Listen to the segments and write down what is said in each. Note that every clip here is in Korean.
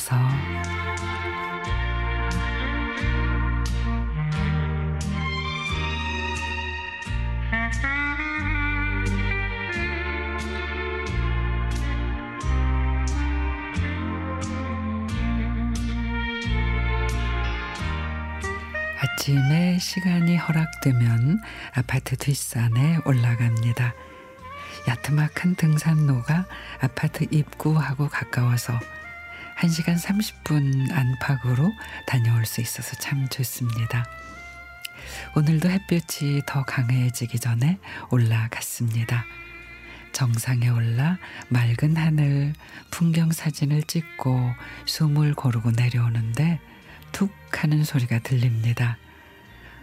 주소서. 아침에 시간이 허락되면 아파트 뒷산에 올라갑니다. 야트막한 등산로가 아파트 입구하고 가까워서 1시간 30분 안팎으로 다녀올 수 있어서 참 좋습니다. 오늘도 햇볕이 더 강해지기 전에 올라갔습니다. 정상에 올라 맑은 하늘, 풍경 사진을 찍고 숨을 고르고 내려오는데 툭 하는 소리가 들립니다.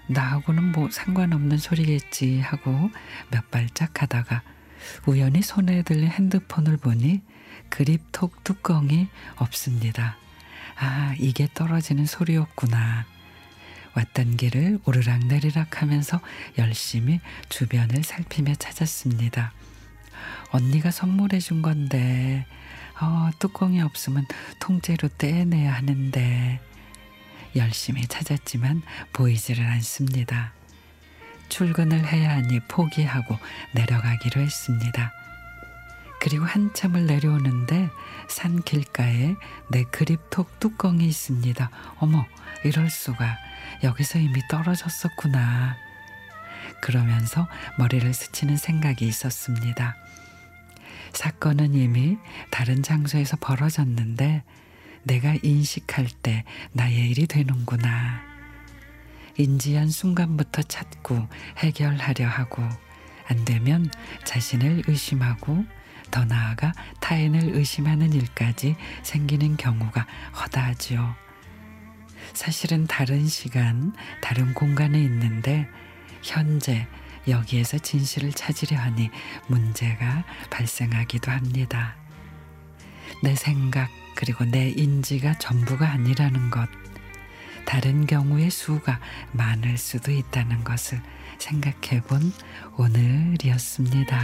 나하고는 뭐 상관없는 소리겠지 하고 몇 발짝 하다가 우연히 손에 들린 핸드폰을 보니 그립톡 뚜껑이 없습니다. 아, 이게 떨어지는 소리였구나. 왔던 길을 오르락내리락 하면서 열심히 주변을 살피며 찾았습니다. 언니가 선물해 준 건데, 어, 뚜껑이 없으면 통째로 떼내야 하는데, 열심히 찾았지만 보이지를 않습니다. 출근을 해야 하니 포기하고 내려가기로 했습니다. 그리고 한참을 내려오는데 산 길가에 내 그립톡 뚜껑이 있습니다. 어머, 이럴 수가. 여기서 이미 떨어졌었구나. 그러면서 머리를 스치는 생각이 있었습니다. 사건은 이미 다른 장소에서 벌어졌는데 내가 인식할 때 나의 일이 되는구나. 인지한 순간부터 찾고 해결하려 하고 안 되면 자신을 의심하고 더 나아가 타인을 의심하는 일까지 생기는 경우가 허다하지요. 사실은 다른 시간, 다른 공간에 있는데 현재 여기에서 진실을 찾으려 하니 문제가 발생하기도 합니다. 내 생각 그리고 내 인지가 전부가 아니라는 것. 다른 경우의 수가 많을 수도 있다는 것을 생각해 본 오늘이었습니다.